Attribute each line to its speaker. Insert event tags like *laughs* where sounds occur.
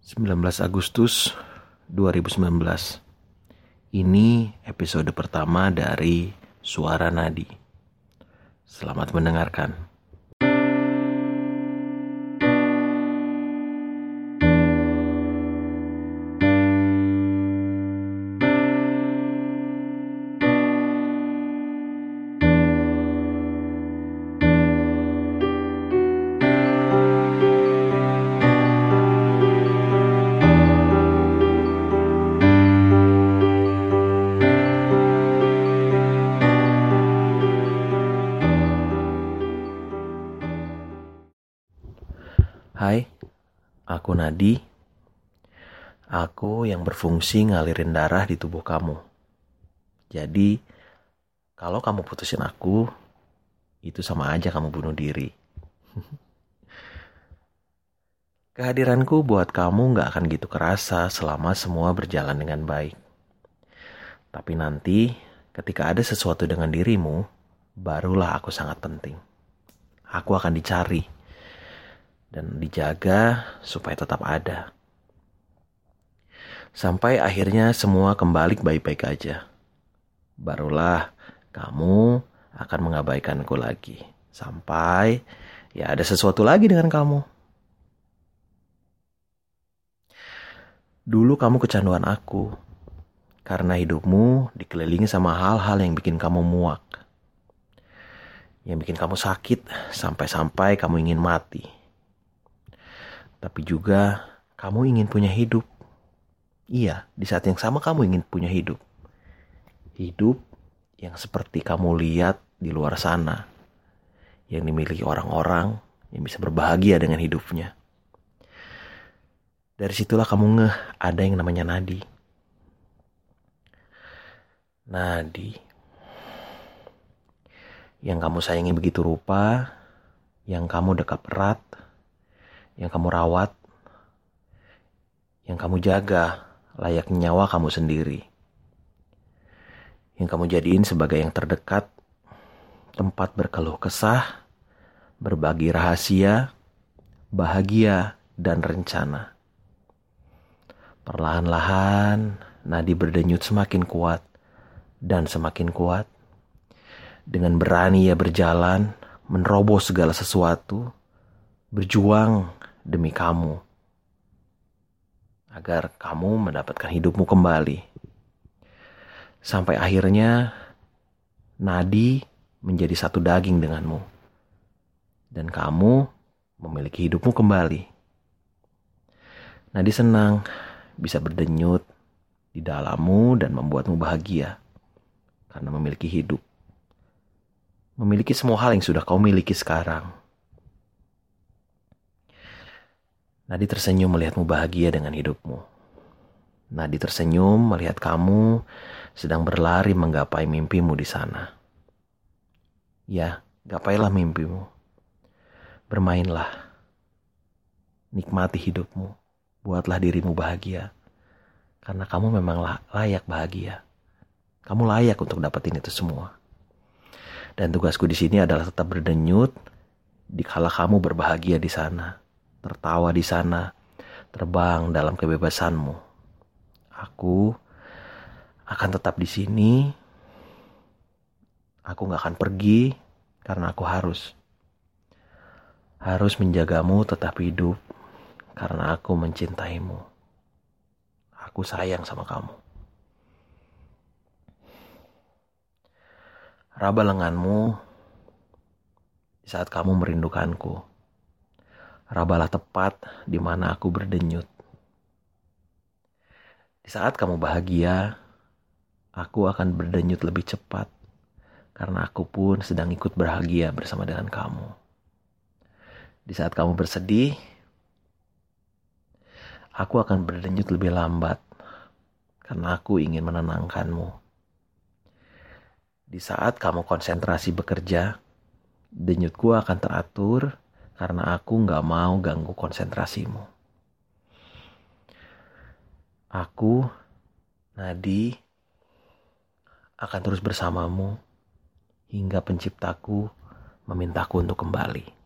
Speaker 1: 19 Agustus 2019 Ini episode pertama dari Suara Nadi. Selamat mendengarkan Hai, aku Nadi. Aku yang berfungsi ngalirin darah di tubuh kamu. Jadi, kalau kamu putusin aku, itu sama aja kamu bunuh diri. *laughs* Kehadiranku buat kamu gak akan gitu kerasa selama semua berjalan dengan baik. Tapi nanti, ketika ada sesuatu dengan dirimu, barulah aku sangat penting. Aku akan dicari dan dijaga supaya tetap ada. Sampai akhirnya semua kembali baik-baik aja. Barulah kamu akan mengabaikanku lagi. Sampai ya ada sesuatu lagi dengan kamu. Dulu kamu kecanduan aku. Karena hidupmu dikelilingi sama hal-hal yang bikin kamu muak. Yang bikin kamu sakit sampai-sampai kamu ingin mati tapi juga kamu ingin punya hidup. Iya, di saat yang sama kamu ingin punya hidup. Hidup yang seperti kamu lihat di luar sana, yang dimiliki orang-orang yang bisa berbahagia dengan hidupnya. Dari situlah kamu ngeh ada yang namanya nadi. Nadi. Yang kamu sayangi begitu rupa, yang kamu dekat erat, yang kamu rawat, yang kamu jaga layak nyawa kamu sendiri. Yang kamu jadiin sebagai yang terdekat, tempat berkeluh kesah, berbagi rahasia, bahagia, dan rencana. Perlahan-lahan, nadi berdenyut semakin kuat dan semakin kuat. Dengan berani ia berjalan, menerobos segala sesuatu, berjuang demi kamu, agar kamu mendapatkan hidupmu kembali. Sampai akhirnya nadi menjadi satu daging denganmu, dan kamu memiliki hidupmu kembali. Nadi senang bisa berdenyut di dalammu dan membuatmu bahagia karena memiliki hidup. Memiliki semua hal yang sudah kau miliki sekarang. Nadi tersenyum melihatmu bahagia dengan hidupmu. Nadi tersenyum melihat kamu sedang berlari menggapai mimpimu di sana. Ya, gapailah mimpimu. Bermainlah. Nikmati hidupmu. Buatlah dirimu bahagia. Karena kamu memang layak bahagia. Kamu layak untuk dapetin itu semua. Dan tugasku di sini adalah tetap berdenyut di kala kamu berbahagia di sana tertawa di sana, terbang dalam kebebasanmu. Aku akan tetap di sini. Aku gak akan pergi karena aku harus. Harus menjagamu tetap hidup karena aku mencintaimu. Aku sayang sama kamu. Raba lenganmu di saat kamu merindukanku. Rabalah tepat di mana aku berdenyut. Di saat kamu bahagia, aku akan berdenyut lebih cepat karena aku pun sedang ikut bahagia bersama dengan kamu. Di saat kamu bersedih, aku akan berdenyut lebih lambat karena aku ingin menenangkanmu. Di saat kamu konsentrasi bekerja, denyutku akan teratur karena aku nggak mau ganggu konsentrasimu. Aku, Nadi, akan terus bersamamu hingga penciptaku memintaku untuk kembali.